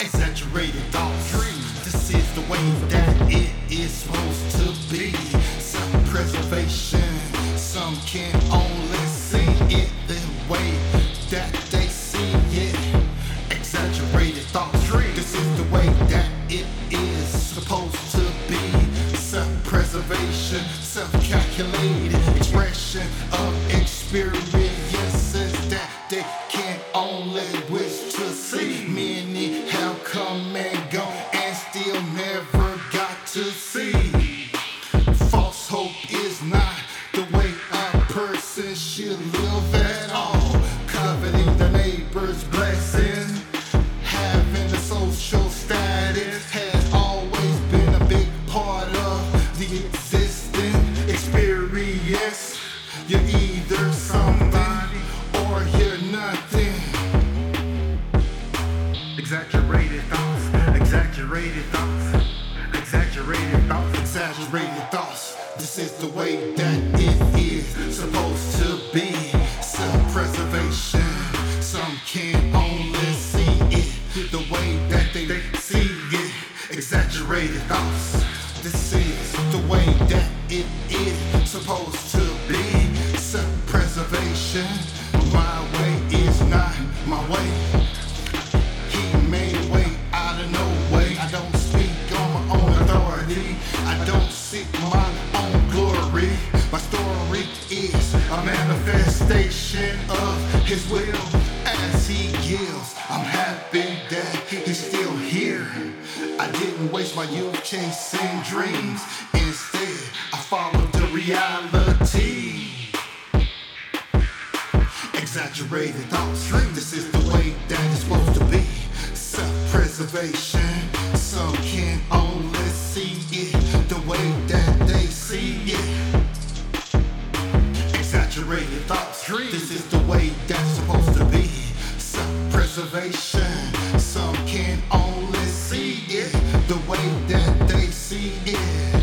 exaggerated thoughts. This is the way that it is supposed to be. Self preservation, some can only see it the way that they see it. Exaggerated thoughts. This is the way that it is supposed to be. Self preservation, self calculated expression of experiences hope is not the way a person should live at all. Coveting the neighbor's blessing, having a social status has always been a big part of the existing experience. You're either somebody or you're nothing. Exaggerated thoughts, exaggerated thoughts, exaggerated thoughts, exaggerated thoughts. This is the way that it is supposed to be. Self preservation, some can only see it the way that they see it. Exaggerated thoughts. This is the way that it is supposed to be. Self preservation, my way is not my way. Is a manifestation of His will as He gives. I'm happy that He's still here. I didn't waste my youth chasing dreams. Instead, I followed the reality exaggerated thoughts. This is the way that it's supposed to be. Self-preservation. Some can only see it the way that they see it. Exaggerated. This is the way that's supposed to be. Self-preservation. Some can only see it the way that they see it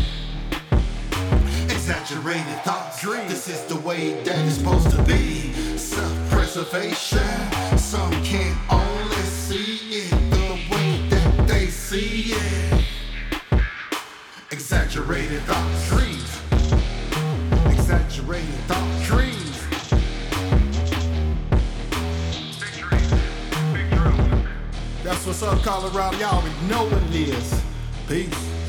exaggerated thoughts. This is the way that it's supposed to be. Self preservation. Some can only see it the way that they see it. Exaggerated thoughts. Dreams. Exaggerated thoughts. Dreams. That's what's up, Colorado. Y'all already know what it is. Peace.